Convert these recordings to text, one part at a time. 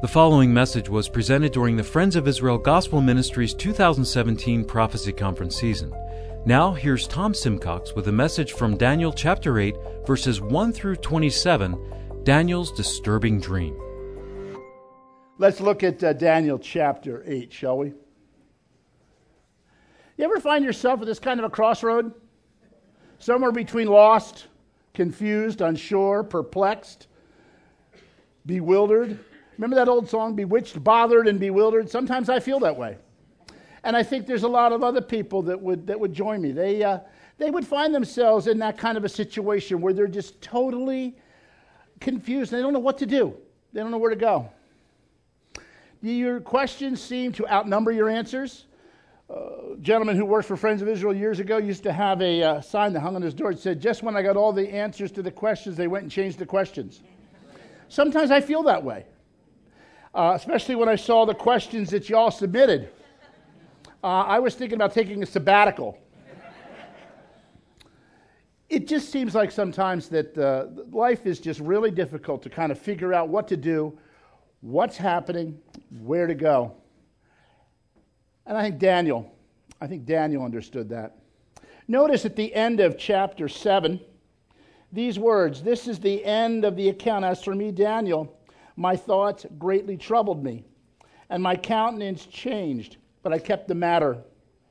The following message was presented during the Friends of Israel Gospel Ministries 2017 Prophecy Conference season. Now, here's Tom Simcox with a message from Daniel chapter 8, verses 1 through 27 Daniel's disturbing dream. Let's look at uh, Daniel chapter 8, shall we? You ever find yourself at this kind of a crossroad? Somewhere between lost, confused, unsure, perplexed, bewildered. Remember that old song, Bewitched, Bothered, and Bewildered? Sometimes I feel that way. And I think there's a lot of other people that would, that would join me. They, uh, they would find themselves in that kind of a situation where they're just totally confused. They don't know what to do, they don't know where to go. Your questions seem to outnumber your answers. Uh, gentleman who worked for Friends of Israel years ago used to have a uh, sign that hung on his door. It said, Just when I got all the answers to the questions, they went and changed the questions. Sometimes I feel that way, uh, especially when I saw the questions that y'all submitted. Uh, I was thinking about taking a sabbatical. it just seems like sometimes that uh, life is just really difficult to kind of figure out what to do, what's happening, where to go. And I think Daniel, I think Daniel understood that. Notice at the end of chapter 7, these words This is the end of the account. As for me, Daniel, my thoughts greatly troubled me, and my countenance changed, but I kept the matter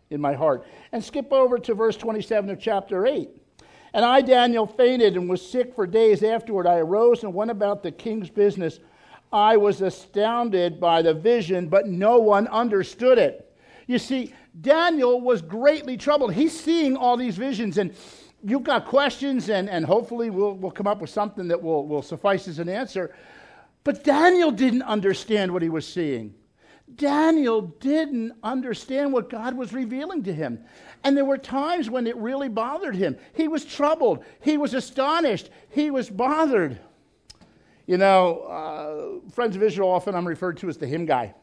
in my heart. And skip over to verse 27 of chapter 8. And I, Daniel, fainted and was sick for days afterward. I arose and went about the king's business. I was astounded by the vision, but no one understood it. You see, Daniel was greatly troubled. He's seeing all these visions, and you've got questions, and, and hopefully we'll, we'll come up with something that will, will suffice as an answer. But Daniel didn't understand what he was seeing. Daniel didn't understand what God was revealing to him. And there were times when it really bothered him. He was troubled, he was astonished, he was bothered. You know, uh, Friends of Israel, often I'm referred to as the hymn guy.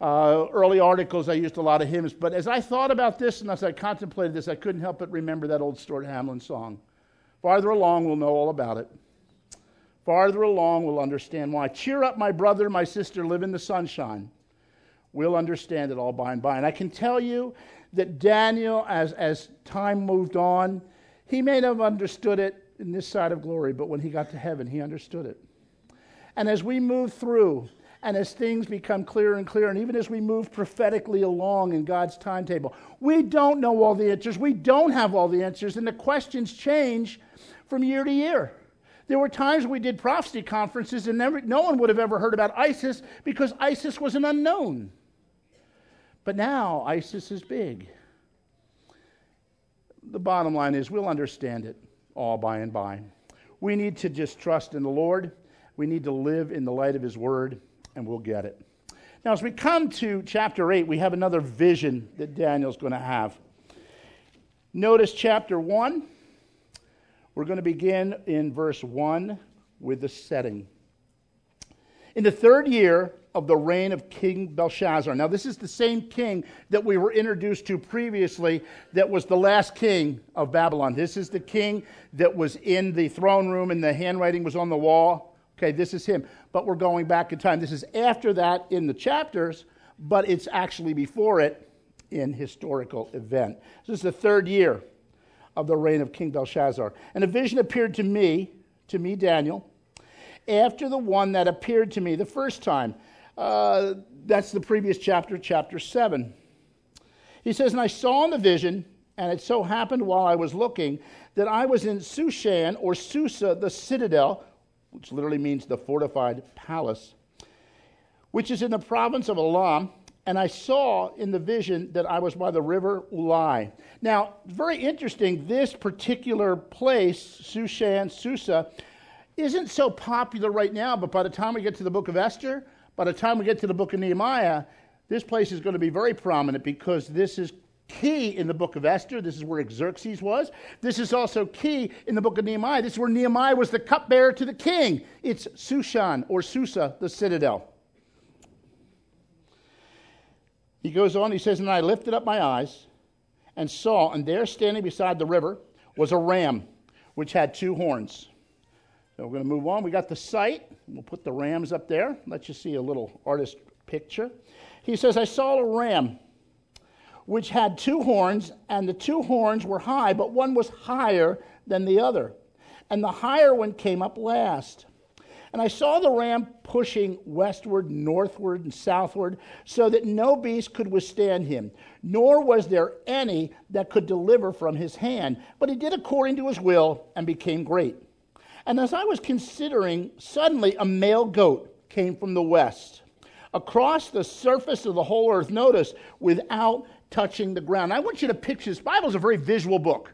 Uh, early articles, I used a lot of hymns, but as I thought about this and as I contemplated this, I couldn't help but remember that old Stuart Hamblen song. Farther along, we'll know all about it. Farther along, we'll understand why. Cheer up, my brother, my sister, live in the sunshine. We'll understand it all by and by. And I can tell you that Daniel, as, as time moved on, he may not have understood it in this side of glory, but when he got to heaven, he understood it. And as we move through, and as things become clearer and clearer, and even as we move prophetically along in God's timetable, we don't know all the answers. We don't have all the answers, and the questions change from year to year. There were times we did prophecy conferences, and never, no one would have ever heard about ISIS because ISIS was an unknown. But now ISIS is big. The bottom line is we'll understand it all by and by. We need to just trust in the Lord. We need to live in the light of His Word, and we'll get it. Now, as we come to chapter 8, we have another vision that Daniel's going to have. Notice chapter 1. We're going to begin in verse 1 with the setting. In the third year of the reign of King Belshazzar. Now, this is the same king that we were introduced to previously, that was the last king of Babylon. This is the king that was in the throne room and the handwriting was on the wall. Okay, this is him. But we're going back in time. This is after that in the chapters, but it's actually before it in historical event. This is the third year of the reign of King Belshazzar. And a vision appeared to me, to me, Daniel, after the one that appeared to me the first time. Uh, that's the previous chapter, chapter 7. He says, And I saw in the vision, and it so happened while I was looking, that I was in Shushan, or Susa, the citadel, which literally means the fortified palace, which is in the province of Elam. And I saw in the vision that I was by the river Ulai. Now, very interesting, this particular place, Shushan, Susa, isn't so popular right now, but by the time we get to the book of Esther, by the time we get to the book of Nehemiah, this place is going to be very prominent because this is key in the book of Esther. This is where Xerxes was. This is also key in the book of Nehemiah. This is where Nehemiah was the cupbearer to the king. It's Shushan or Susa, the citadel. He goes on, he says, And I lifted up my eyes and saw, and there standing beside the river was a ram which had two horns. So we're going to move on. We got the site. We'll put the rams up there. Let you see a little artist picture. He says, I saw a ram which had two horns, and the two horns were high, but one was higher than the other. And the higher one came up last. And I saw the ram pushing westward, northward, and southward, so that no beast could withstand him, nor was there any that could deliver from his hand. But he did according to his will and became great. And as I was considering, suddenly a male goat came from the west across the surface of the whole earth, notice, without touching the ground. I want you to picture this. Bible is a very visual book.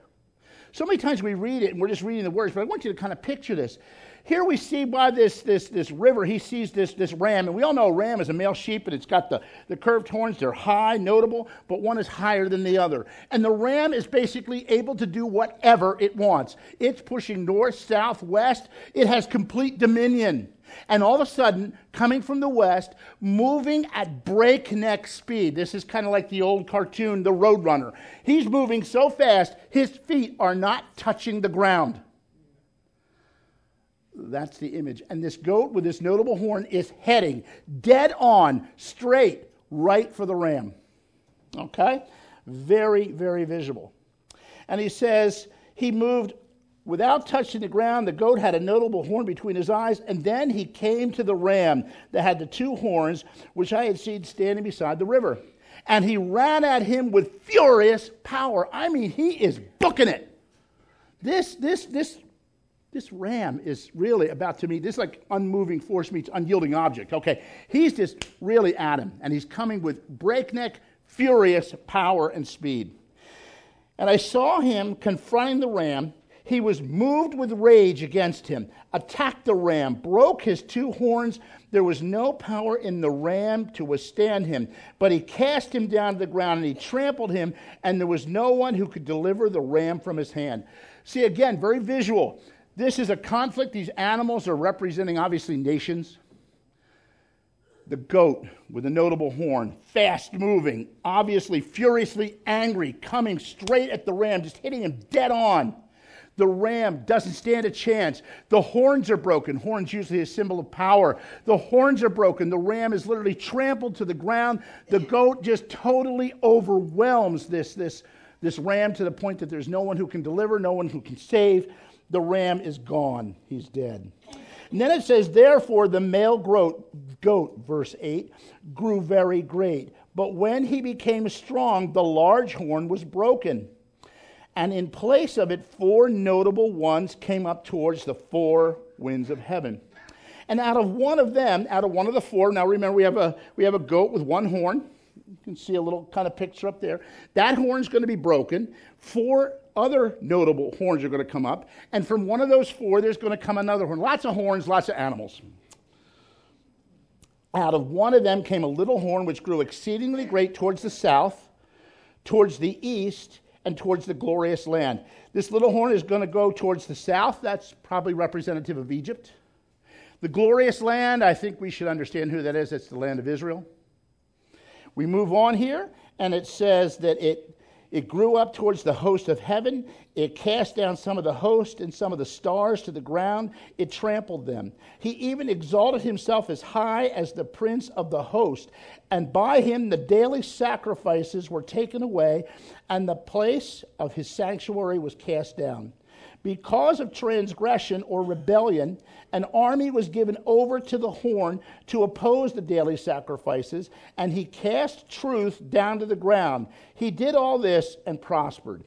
So many times we read it and we're just reading the words, but I want you to kind of picture this. Here we see by this, this, this river, he sees this, this ram, and we all know a ram is a male sheep, and it's got the, the curved horns. They're high, notable, but one is higher than the other. And the ram is basically able to do whatever it wants. It's pushing north, south, west. It has complete dominion. And all of a sudden, coming from the west, moving at breakneck speed. This is kind of like the old cartoon, The Roadrunner. He's moving so fast, his feet are not touching the ground. That's the image. And this goat with this notable horn is heading dead on, straight, right for the ram. Okay? Very, very visible. And he says he moved without touching the ground. The goat had a notable horn between his eyes. And then he came to the ram that had the two horns, which I had seen standing beside the river. And he ran at him with furious power. I mean, he is booking it. This, this, this this ram is really about to me, this like unmoving force meets unyielding object. Okay, he's just really at him, and he's coming with breakneck, furious power and speed. And I saw him confronting the ram. He was moved with rage against him, attacked the ram, broke his two horns. There was no power in the ram to withstand him, but he cast him down to the ground and he trampled him, and there was no one who could deliver the ram from his hand. See, again, very visual. This is a conflict. These animals are representing, obviously, nations. The goat with a notable horn, fast moving, obviously furiously angry, coming straight at the ram, just hitting him dead on. The ram doesn't stand a chance. The horns are broken. Horns usually a symbol of power. The horns are broken. The ram is literally trampled to the ground. The goat just totally overwhelms this, this, this ram to the point that there's no one who can deliver, no one who can save the ram is gone. He's dead. And then it says, Therefore, the male goat, goat, verse 8, grew very great. But when he became strong, the large horn was broken. And in place of it, four notable ones came up towards the four winds of heaven. And out of one of them, out of one of the four, now remember we have a, we have a goat with one horn. You can see a little kind of picture up there. That horn's going to be broken. Four other notable horns are going to come up. And from one of those four, there's going to come another horn. Lots of horns, lots of animals. Out of one of them came a little horn which grew exceedingly great towards the south, towards the east, and towards the glorious land. This little horn is going to go towards the south. That's probably representative of Egypt. The glorious land, I think we should understand who that is. It's the land of Israel. We move on here, and it says that it it grew up towards the host of heaven. It cast down some of the host and some of the stars to the ground. It trampled them. He even exalted himself as high as the prince of the host. And by him the daily sacrifices were taken away, and the place of his sanctuary was cast down. Because of transgression or rebellion, an army was given over to the horn to oppose the daily sacrifices, and he cast truth down to the ground. He did all this and prospered.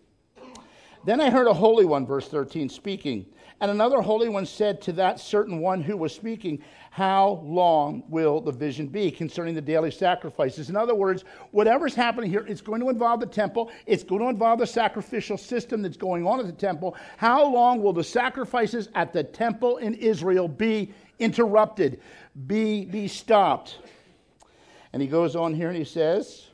Then I heard a holy one, verse 13, speaking. And another holy one said to that certain one who was speaking, How long will the vision be concerning the daily sacrifices? In other words, whatever's happening here, it's going to involve the temple, it's going to involve the sacrificial system that's going on at the temple. How long will the sacrifices at the temple in Israel be interrupted, be, be stopped? And he goes on here and he says,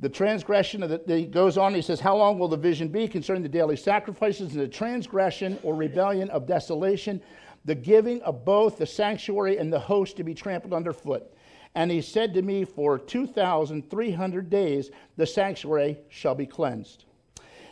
the transgression of the, he goes on, he says, How long will the vision be concerning the daily sacrifices and the transgression or rebellion of desolation, the giving of both the sanctuary and the host to be trampled underfoot? And he said to me, For 2,300 days the sanctuary shall be cleansed.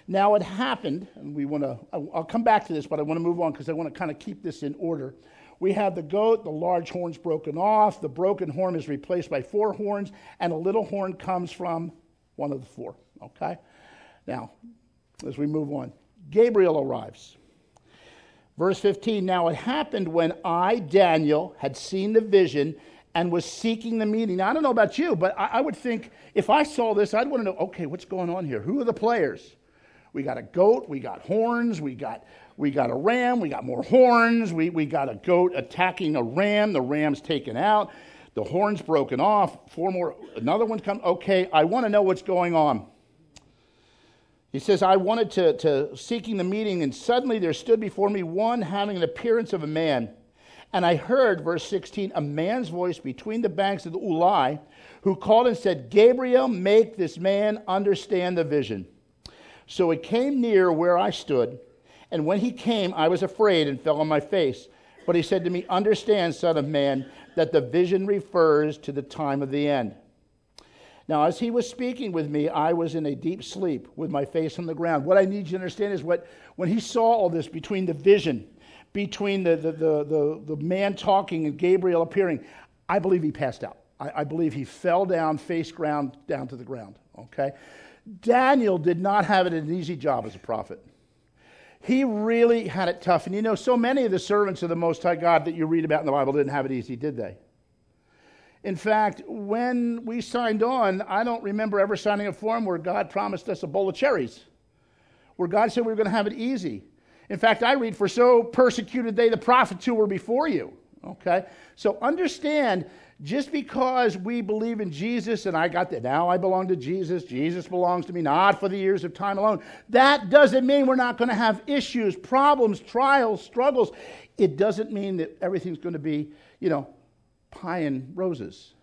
Now it happened, and we want to, I'll come back to this, but I want to move on because I want to kind of keep this in order. We have the goat, the large horn's broken off, the broken horn is replaced by four horns, and a little horn comes from one of the four. Okay? Now, as we move on, Gabriel arrives. Verse 15 Now it happened when I, Daniel, had seen the vision and was seeking the meeting. Now, I don't know about you, but I, I would think if I saw this, I'd want to know okay, what's going on here? Who are the players? We got a goat, we got horns, we got we got a ram, we got more horns, we, we got a goat attacking a ram, the ram's taken out, the horn's broken off, four more, another one's come. Okay, I want to know what's going on. He says, I wanted to, to seeking the meeting, and suddenly there stood before me one having an appearance of a man. And I heard, verse 16, a man's voice between the banks of the Ulai, who called and said, Gabriel, make this man understand the vision. So it came near where I stood, and when he came, I was afraid and fell on my face. But he said to me, Understand, Son of Man, that the vision refers to the time of the end. Now, as he was speaking with me, I was in a deep sleep with my face on the ground. What I need you to understand is what, when he saw all this between the vision, between the, the, the, the, the man talking and Gabriel appearing, I believe he passed out. I, I believe he fell down, face ground, down to the ground. Okay? Daniel did not have an easy job as a prophet. He really had it tough. And you know, so many of the servants of the Most High God that you read about in the Bible didn't have it easy, did they? In fact, when we signed on, I don't remember ever signing a form where God promised us a bowl of cherries, where God said we were going to have it easy. In fact, I read, For so persecuted they the prophets who were before you. Okay? So understand, just because we believe in Jesus and I got that, now I belong to Jesus, Jesus belongs to me, not for the years of time alone, that doesn't mean we're not going to have issues, problems, trials, struggles. It doesn't mean that everything's going to be, you know, pie and roses.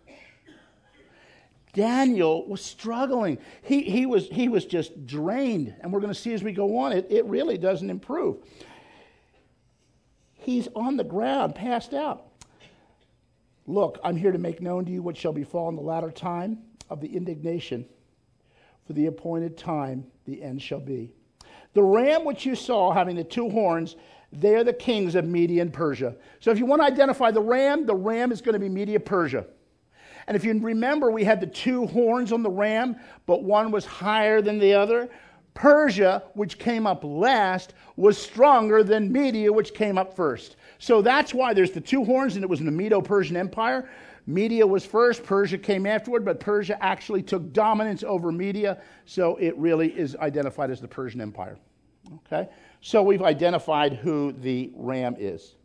Daniel was struggling. He, he, was, he was just drained. And we're going to see as we go on, it, it really doesn't improve. He's on the ground, passed out. Look, I'm here to make known to you what shall befall in the latter time of the indignation. For the appointed time, the end shall be. The ram which you saw having the two horns they're the kings of Media and Persia. So if you want to identify the ram, the ram is going to be Media Persia. And if you remember, we had the two horns on the ram, but one was higher than the other. Persia, which came up last, was stronger than Media, which came up first. So that's why there's the two horns, and it was in the Medo Persian Empire. Media was first, Persia came afterward, but Persia actually took dominance over Media, so it really is identified as the Persian Empire. Okay? So we've identified who the ram is.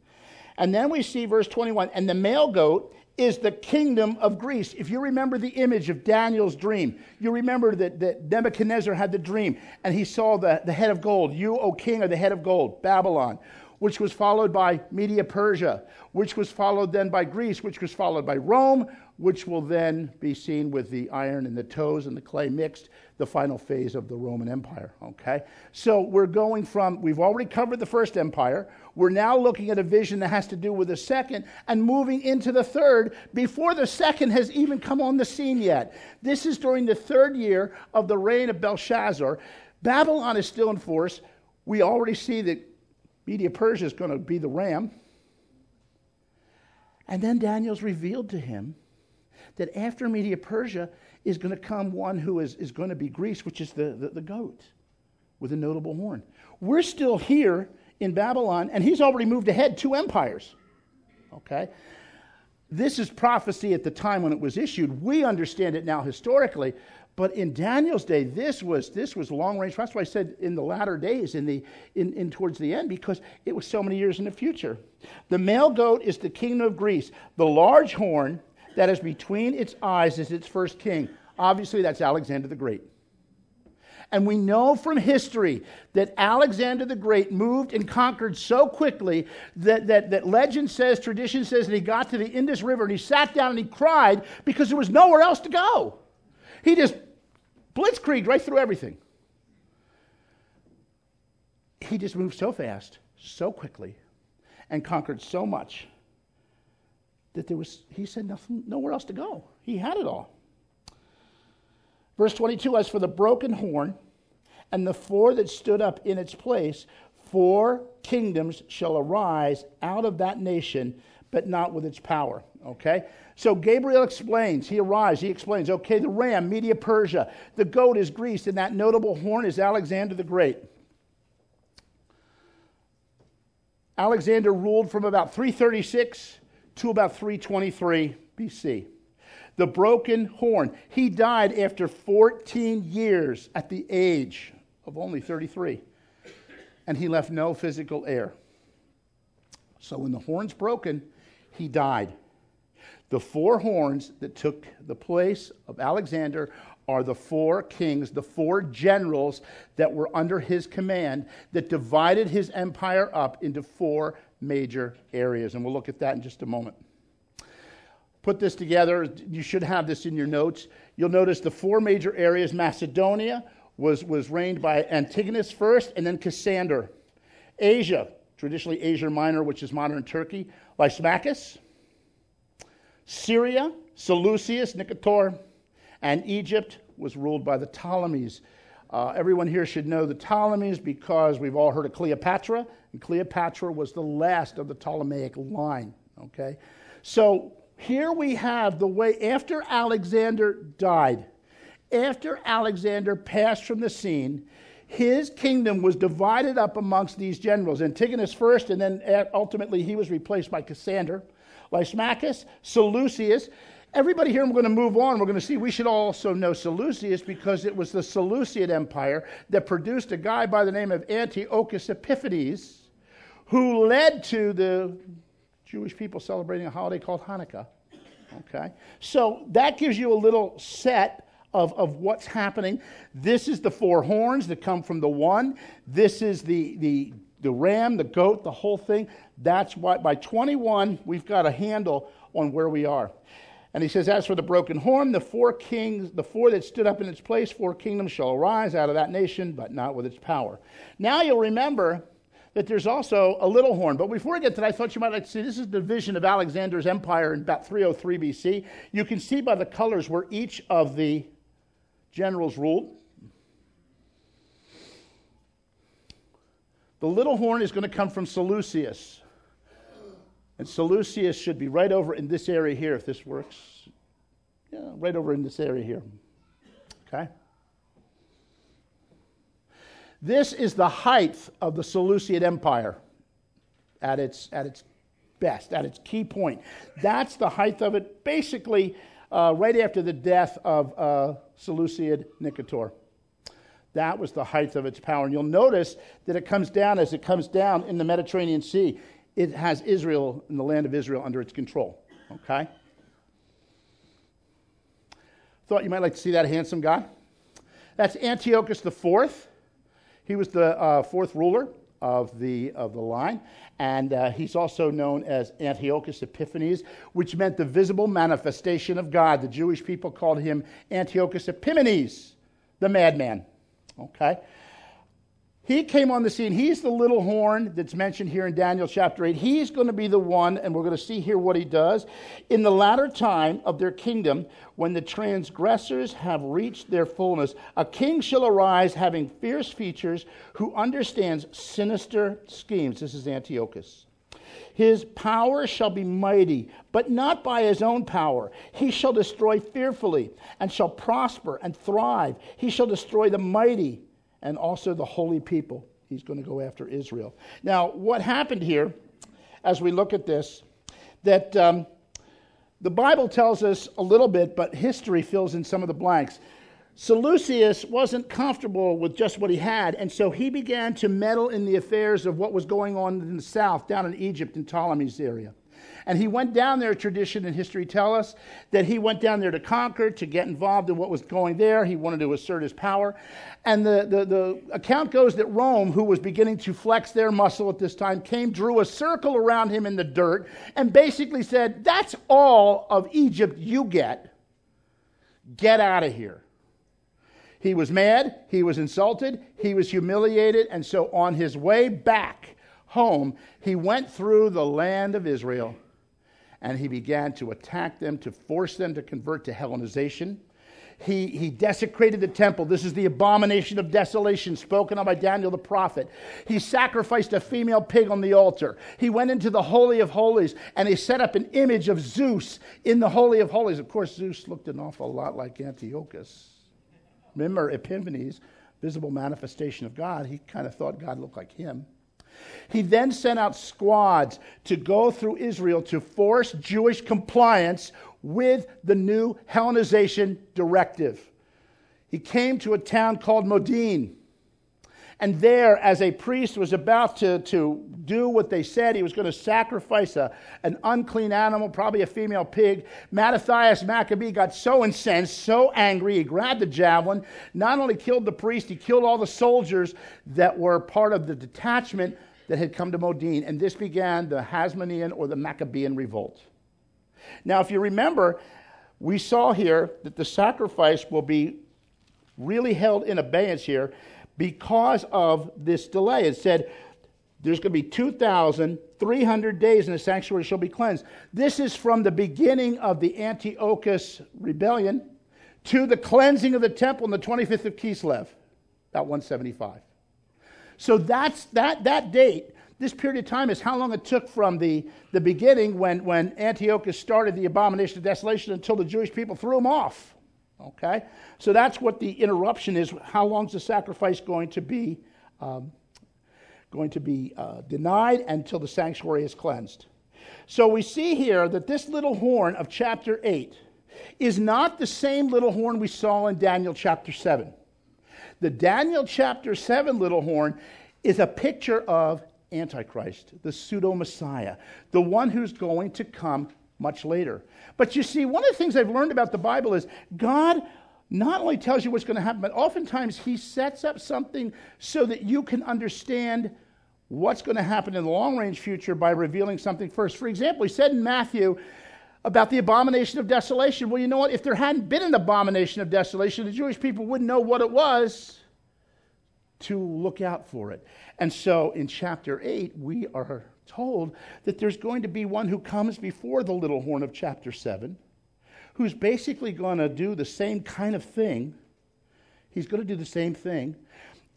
And then we see verse 21 and the male goat is the kingdom of Greece. If you remember the image of Daniel's dream, you remember that, that Nebuchadnezzar had the dream and he saw the, the head of gold. You, O king, are the head of gold, Babylon, which was followed by Media Persia, which was followed then by Greece, which was followed by Rome, which will then be seen with the iron and the toes and the clay mixed the final phase of the Roman Empire. Okay? So we're going from, we've already covered the first empire. We're now looking at a vision that has to do with the second and moving into the third before the second has even come on the scene yet. This is during the third year of the reign of Belshazzar. Babylon is still in force. We already see that Media Persia is going to be the ram. And then Daniel's revealed to him that after Media Persia, is going to come one who is, is going to be Greece, which is the, the, the goat with a notable horn. We're still here in Babylon, and he's already moved ahead two empires. Okay? This is prophecy at the time when it was issued. We understand it now historically, but in Daniel's day, this was this was long range. That's why I said in the latter days, in the in, in towards the end, because it was so many years in the future. The male goat is the kingdom of Greece. The large horn that is between its eyes is its first king. Obviously, that's Alexander the Great. And we know from history that Alexander the Great moved and conquered so quickly that, that, that legend says, tradition says that he got to the Indus River and he sat down and he cried because there was nowhere else to go. He just blitzkrieged right through everything. He just moved so fast, so quickly, and conquered so much that there was, he said, nothing, nowhere else to go. He had it all. Verse 22 As for the broken horn and the four that stood up in its place, four kingdoms shall arise out of that nation, but not with its power. Okay? So Gabriel explains, he arrives, he explains, okay, the ram, Media Persia, the goat is Greece, and that notable horn is Alexander the Great. Alexander ruled from about 336 to about 323 BC. The broken horn. He died after 14 years at the age of only 33. And he left no physical heir. So when the horn's broken, he died. The four horns that took the place of Alexander are the four kings, the four generals that were under his command that divided his empire up into four major areas. And we'll look at that in just a moment. Put this together. You should have this in your notes. You'll notice the four major areas Macedonia was, was reigned by Antigonus first, and then Cassander. Asia, traditionally Asia Minor, which is modern Turkey, Lysimachus. Syria, Seleucus, Nicator, and Egypt was ruled by the Ptolemies. Uh, everyone here should know the Ptolemies because we've all heard of Cleopatra, and Cleopatra was the last of the Ptolemaic line. Okay? So here we have the way after Alexander died, after Alexander passed from the scene, his kingdom was divided up amongst these generals. Antigonus first, and then ultimately he was replaced by Cassander. Lysimachus, Seleucus. Everybody here, I'm going to move on. We're going to see we should also know Seleucus because it was the Seleucid Empire that produced a guy by the name of Antiochus Epiphanes who led to the Jewish people celebrating a holiday called Hanukkah. Okay? So that gives you a little set of, of what's happening. This is the four horns that come from the one. This is the, the, the ram, the goat, the whole thing. That's why by 21, we've got a handle on where we are. And he says, As for the broken horn, the four kings, the four that stood up in its place, four kingdoms shall arise out of that nation, but not with its power. Now you'll remember that there's also a little horn. But before I get to that, I thought you might like to see this is the division of Alexander's empire in about 303 BC. You can see by the colors where each of the generals ruled. The little horn is going to come from Seleucus. And Seleucus should be right over in this area here, if this works. Yeah, right over in this area here. Okay? This is the height of the Seleucid Empire at its, at its best, at its key point. That's the height of it, basically, uh, right after the death of uh, Seleucid Nicator. That was the height of its power. And you'll notice that it comes down as it comes down in the Mediterranean Sea it has Israel and the land of Israel under its control. Okay? Thought you might like to see that handsome guy. That's Antiochus IV. He was the uh, fourth ruler of the, of the line. And uh, he's also known as Antiochus Epiphanes, which meant the visible manifestation of God. The Jewish people called him Antiochus Epimanes, the madman. Okay? He came on the scene. He's the little horn that's mentioned here in Daniel chapter 8. He's going to be the one, and we're going to see here what he does. In the latter time of their kingdom, when the transgressors have reached their fullness, a king shall arise having fierce features who understands sinister schemes. This is Antiochus. His power shall be mighty, but not by his own power. He shall destroy fearfully, and shall prosper and thrive. He shall destroy the mighty and also the holy people. He's going to go after Israel. Now, what happened here, as we look at this, that um, the Bible tells us a little bit, but history fills in some of the blanks. Seleucus wasn't comfortable with just what he had, and so he began to meddle in the affairs of what was going on in the south, down in Egypt, in Ptolemy's area. And he went down there, tradition and history tell us, that he went down there to conquer, to get involved in what was going there. He wanted to assert his power. And the, the, the account goes that Rome, who was beginning to flex their muscle at this time, came, drew a circle around him in the dirt, and basically said, That's all of Egypt you get. Get out of here. He was mad, he was insulted, he was humiliated, and so on his way back home, he went through the land of Israel and he began to attack them to force them to convert to Hellenization. He, he desecrated the temple. This is the abomination of desolation spoken of by Daniel the prophet. He sacrificed a female pig on the altar. He went into the Holy of Holies and he set up an image of Zeus in the Holy of Holies. Of course, Zeus looked an awful lot like Antiochus. Remember Epiphanes, visible manifestation of God? He kind of thought God looked like him. He then sent out squads to go through Israel to force Jewish compliance with the new Hellenization directive. He came to a town called Modin. And there, as a priest was about to, to do what they said, he was going to sacrifice a, an unclean animal, probably a female pig. Mattathias Maccabee got so incensed, so angry, he grabbed the javelin, not only killed the priest, he killed all the soldiers that were part of the detachment that had come to Modin. And this began the Hasmonean or the Maccabean revolt. Now, if you remember, we saw here that the sacrifice will be really held in abeyance here because of this delay. It said there's going to be 2,300 days and the sanctuary shall be cleansed. This is from the beginning of the Antiochus rebellion to the cleansing of the temple on the 25th of Kislev, about 175. So that's that, that date this period of time is how long it took from the, the beginning when, when Antiochus started the abomination of desolation until the Jewish people threw him off. Okay? So that's what the interruption is. How long is the sacrifice going to be, um, going to be uh, denied until the sanctuary is cleansed? So we see here that this little horn of chapter 8 is not the same little horn we saw in Daniel chapter 7. The Daniel chapter 7 little horn is a picture of Antichrist, the pseudo Messiah, the one who's going to come much later. But you see, one of the things I've learned about the Bible is God not only tells you what's going to happen, but oftentimes He sets up something so that you can understand what's going to happen in the long range future by revealing something first. For example, He said in Matthew, about the abomination of desolation. Well, you know what? If there hadn't been an abomination of desolation, the Jewish people wouldn't know what it was to look out for it. And so in chapter 8, we are told that there's going to be one who comes before the little horn of chapter 7, who's basically going to do the same kind of thing. He's going to do the same thing.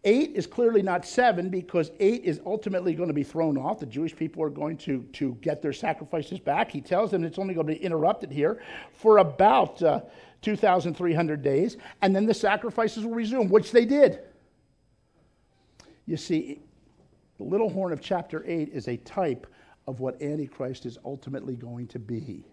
Eight is clearly not seven because eight is ultimately going to be thrown off. The Jewish people are going to, to get their sacrifices back. He tells them it's only going to be interrupted here for about uh, 2,300 days, and then the sacrifices will resume, which they did. You see, the little horn of chapter 8 is a type of what Antichrist is ultimately going to be.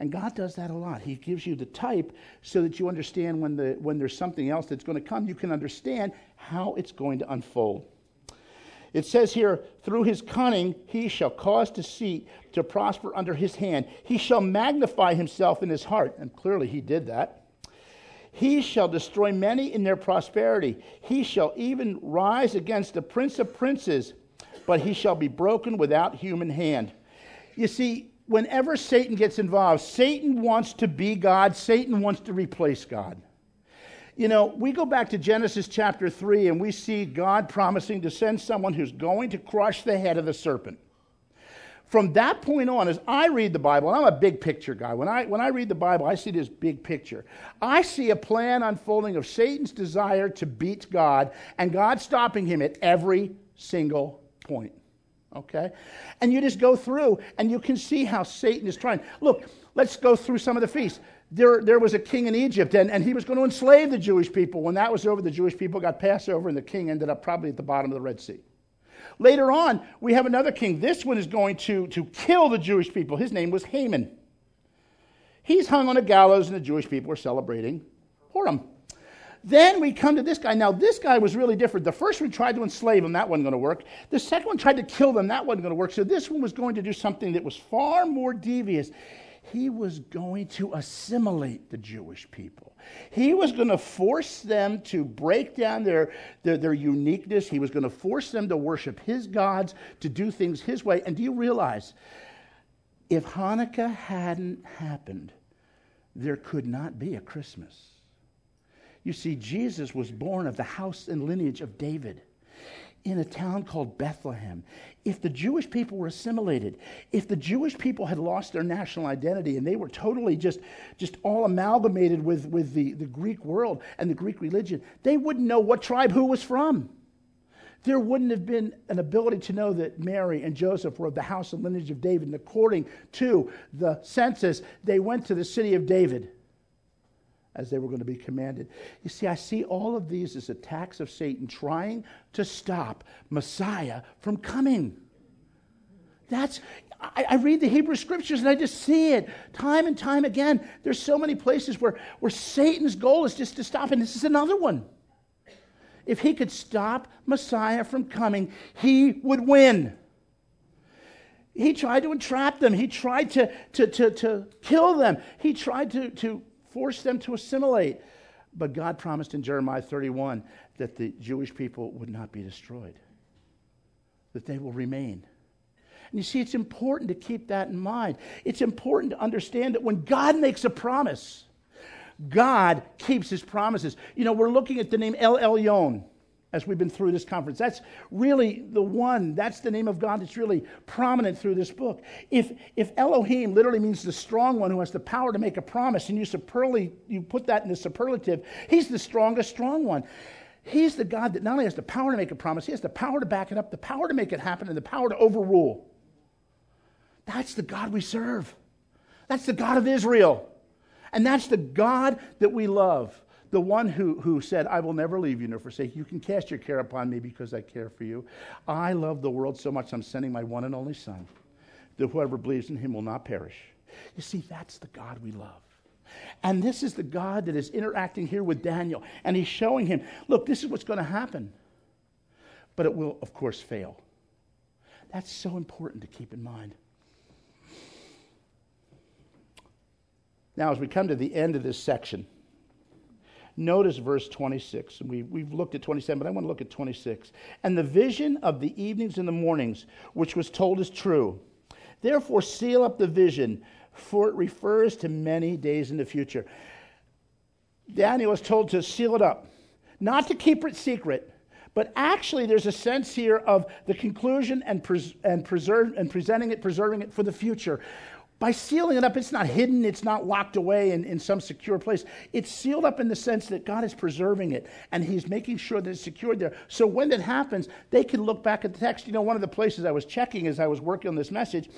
And God does that a lot. He gives you the type so that you understand when, the, when there's something else that's going to come, you can understand how it's going to unfold. It says here, through his cunning, he shall cause deceit to prosper under his hand. He shall magnify himself in his heart. And clearly he did that. He shall destroy many in their prosperity. He shall even rise against the prince of princes, but he shall be broken without human hand. You see, whenever Satan gets involved, Satan wants to be God, Satan wants to replace God. You know, we go back to Genesis chapter 3 and we see God promising to send someone who's going to crush the head of the serpent from that point on, as I read the Bible, and I'm a big picture guy. When I, when I read the Bible, I see this big picture. I see a plan unfolding of Satan's desire to beat God and God stopping him at every single point. Okay? And you just go through and you can see how Satan is trying. Look, let's go through some of the feasts. There, there was a king in Egypt, and, and he was going to enslave the Jewish people. When that was over, the Jewish people got Passover, and the king ended up probably at the bottom of the Red Sea. Later on, we have another king. This one is going to, to kill the Jewish people. His name was Haman. He's hung on a gallows, and the Jewish people are celebrating Purim. Then we come to this guy. Now, this guy was really different. The first one tried to enslave him, that wasn't going to work. The second one tried to kill them, that wasn't going to work. So this one was going to do something that was far more devious he was going to assimilate the Jewish people. He was going to force them to break down their, their, their, uniqueness. He was going to force them to worship his gods, to do things his way. And do you realize, if Hanukkah hadn't happened, there could not be a Christmas. You see, Jesus was born of the house and lineage of David. in a town called Bethlehem. If the Jewish people were assimilated, if the Jewish people had lost their national identity and they were totally just, just all amalgamated with, with the, the Greek world and the Greek religion, they wouldn't know what tribe who was from. There wouldn't have been an ability to know that Mary and Joseph were of the house and lineage of David. And according to the census, they went to the city of David as they were going to be commanded. You see, I see all of these as attacks of Satan trying to stop Messiah from coming. That's, I, I, read the Hebrew scriptures and I just see it time and time again. There's so many places where, where Satan's goal is just to stop, and this is another one. If he could stop Messiah from coming, he would win. He tried to entrap them. He tried to, to, to, to kill them. He tried to, to force them to assimilate. But God promised in Jeremiah 31 that the Jewish people would not be destroyed, that they will remain. And you see, it's important to keep that in mind. It's important to understand that when God makes a promise, God keeps his promises. You know, we're looking at the name El Elyon as we've been through this conference. That's really the one, that's the name of God that's really prominent through this book. If, if Elohim literally means the strong one who has the power to make a promise, and you, superly, you put that in the superlative, he's the strongest, strong one. He's the God that not only has the power to make a promise, he has the power to back it up, the power to make it happen, and the power to overrule. That's the God we serve. That's the God of Israel. And that's the God that we love the one who, who said, I will never leave you nor forsake you. You can cast your care upon me because I care for you. I love the world so much, I'm sending my one and only Son, that whoever believes in him will not perish. You see, that's the God we love. And this is the God that is interacting here with Daniel. And he's showing him, look, this is what's going to happen. But it will, of course, fail. That's so important to keep in mind. Now, as we come to the end of this section, Notice verse 26. And we, we've looked at 27, but I want to look at 26. And the vision of the evenings and the mornings, which was told, is true. Therefore, seal up the vision, for it refers to many days in the future. Daniel was told to seal it up, not to keep it secret, but actually, there's a sense here of the conclusion and, pres- and, preserve, and presenting it, preserving it for the future. By sealing it up, it's not hidden, it's not locked away in, in some secure place. It's sealed up in the sense that God is preserving it and He's making sure that it's secured there. So when that happens, they can look back at the text. You know, one of the places I was checking as I was working on this message,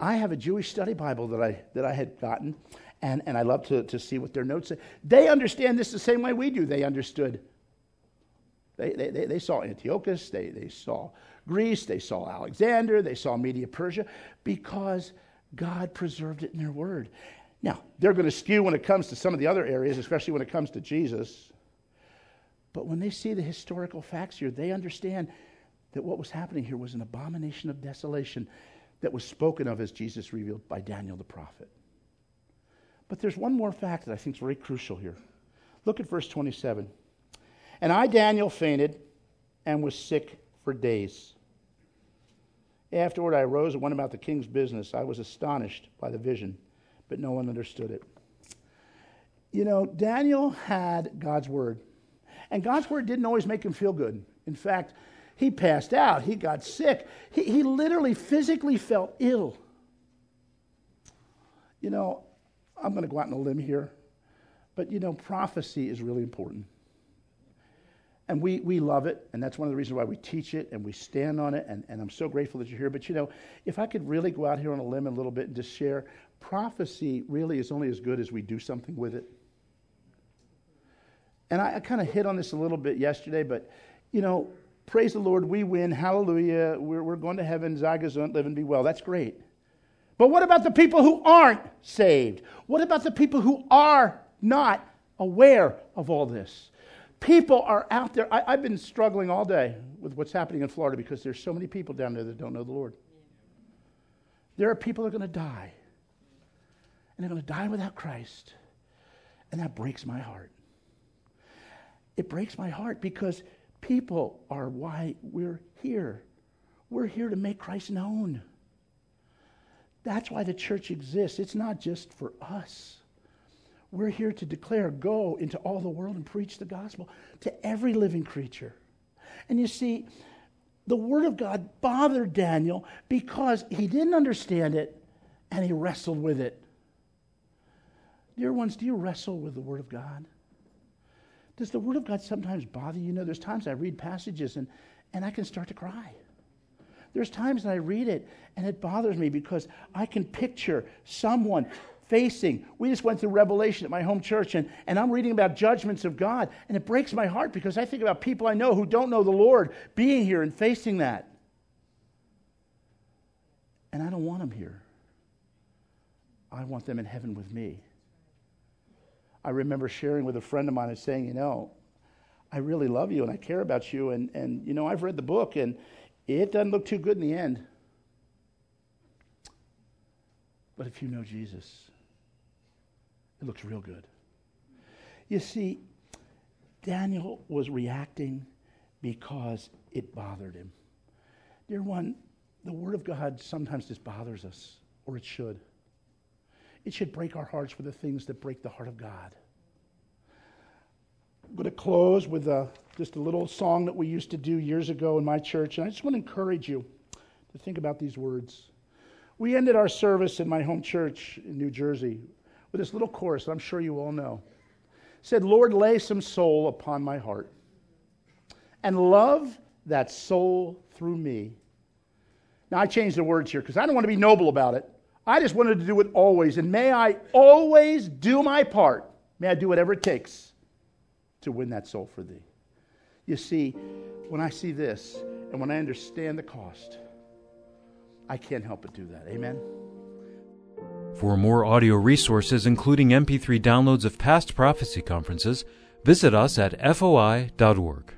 I have a Jewish study Bible that I, that I had gotten, and, and I love to, to see what their notes say. They understand this the same way we do. They understood. They, they, they saw Antiochus, they, they saw Greece, they saw Alexander, they saw Media Persia, because God preserved it in their word. Now, they're going to skew when it comes to some of the other areas, especially when it comes to Jesus. But when they see the historical facts here, they understand that what was happening here was an abomination of desolation that was spoken of as Jesus revealed by Daniel the prophet. But there's one more fact that I think is very crucial here. Look at verse 27. And I, Daniel, fainted and was sick for days. Afterward, I arose and went about the king's business. I was astonished by the vision, but no one understood it. You know, Daniel had God's word, and God's word didn't always make him feel good. In fact, he passed out, he got sick, he, he literally physically felt ill. You know, I'm going to go out on a limb here, but you know, prophecy is really important. And we, we love it, and that's one of the reasons why we teach it and we stand on it, and, and I'm so grateful that you're here. But you know, if I could really go out here on a limb a little bit and just share, prophecy really is only as good as we do something with it. And I, I kind of hit on this a little bit yesterday, but you know, praise the Lord, we win, hallelujah, we're, we're going to heaven, Zagazont, live and be well. That's great. But what about the people who aren't saved? What about the people who are not aware of all this? People are out there. I, have been struggling all day with what's happening in Florida because there's so many people down there that don't know the Lord. There are people that are going to die. And they're going to die without Christ. And that breaks my heart. It breaks my heart because people are why we're here. We're here to make Christ known. That's why the church exists. It's not just for us. We're here to declare, go into all the world and preach the gospel to every living creature. And you see, the Word of God bothered Daniel because he didn't understand it and he wrestled with it. Dear ones, do you wrestle with the Word of God? Does the Word of God sometimes bother you? You know, there's times I read passages and, and I can start to cry. There's times that I read it and it bothers me because I can picture someone facing. We just went through Revelation at my home church, and, and I'm reading about judgments of God, and it breaks my heart because I think about people I know who don't know the Lord being here and facing that. And I don't want them here. I want them in heaven with me. I remember sharing with a friend of mine and saying, you know, I really love you and I care about you, and, and you know, I've read the book, and it doesn't look too good in the end. But if you know Jesus, it looks real good. You see, Daniel was reacting because it bothered him. Dear one, the Word of God sometimes just bothers us, or it should. It should break our hearts for the things that break the heart of God. I'm going to close with a, just a little song that we used to do years ago in my church, and I just want to encourage you to think about these words. We ended our service in my home church in New Jersey with this little chorus that I'm sure you all know. It said, Lord, lay some soul upon my heart and love that soul through me. Now, I changed the words here because I don't want to be noble about it. I just wanted to do it always. And may I always do my part. May I do whatever it takes to win that soul for thee. You see, when I see this and when I understand the cost, I can't help but do that. Amen. For more audio resources, including MP3 downloads of past prophecy conferences, visit us at foi.org.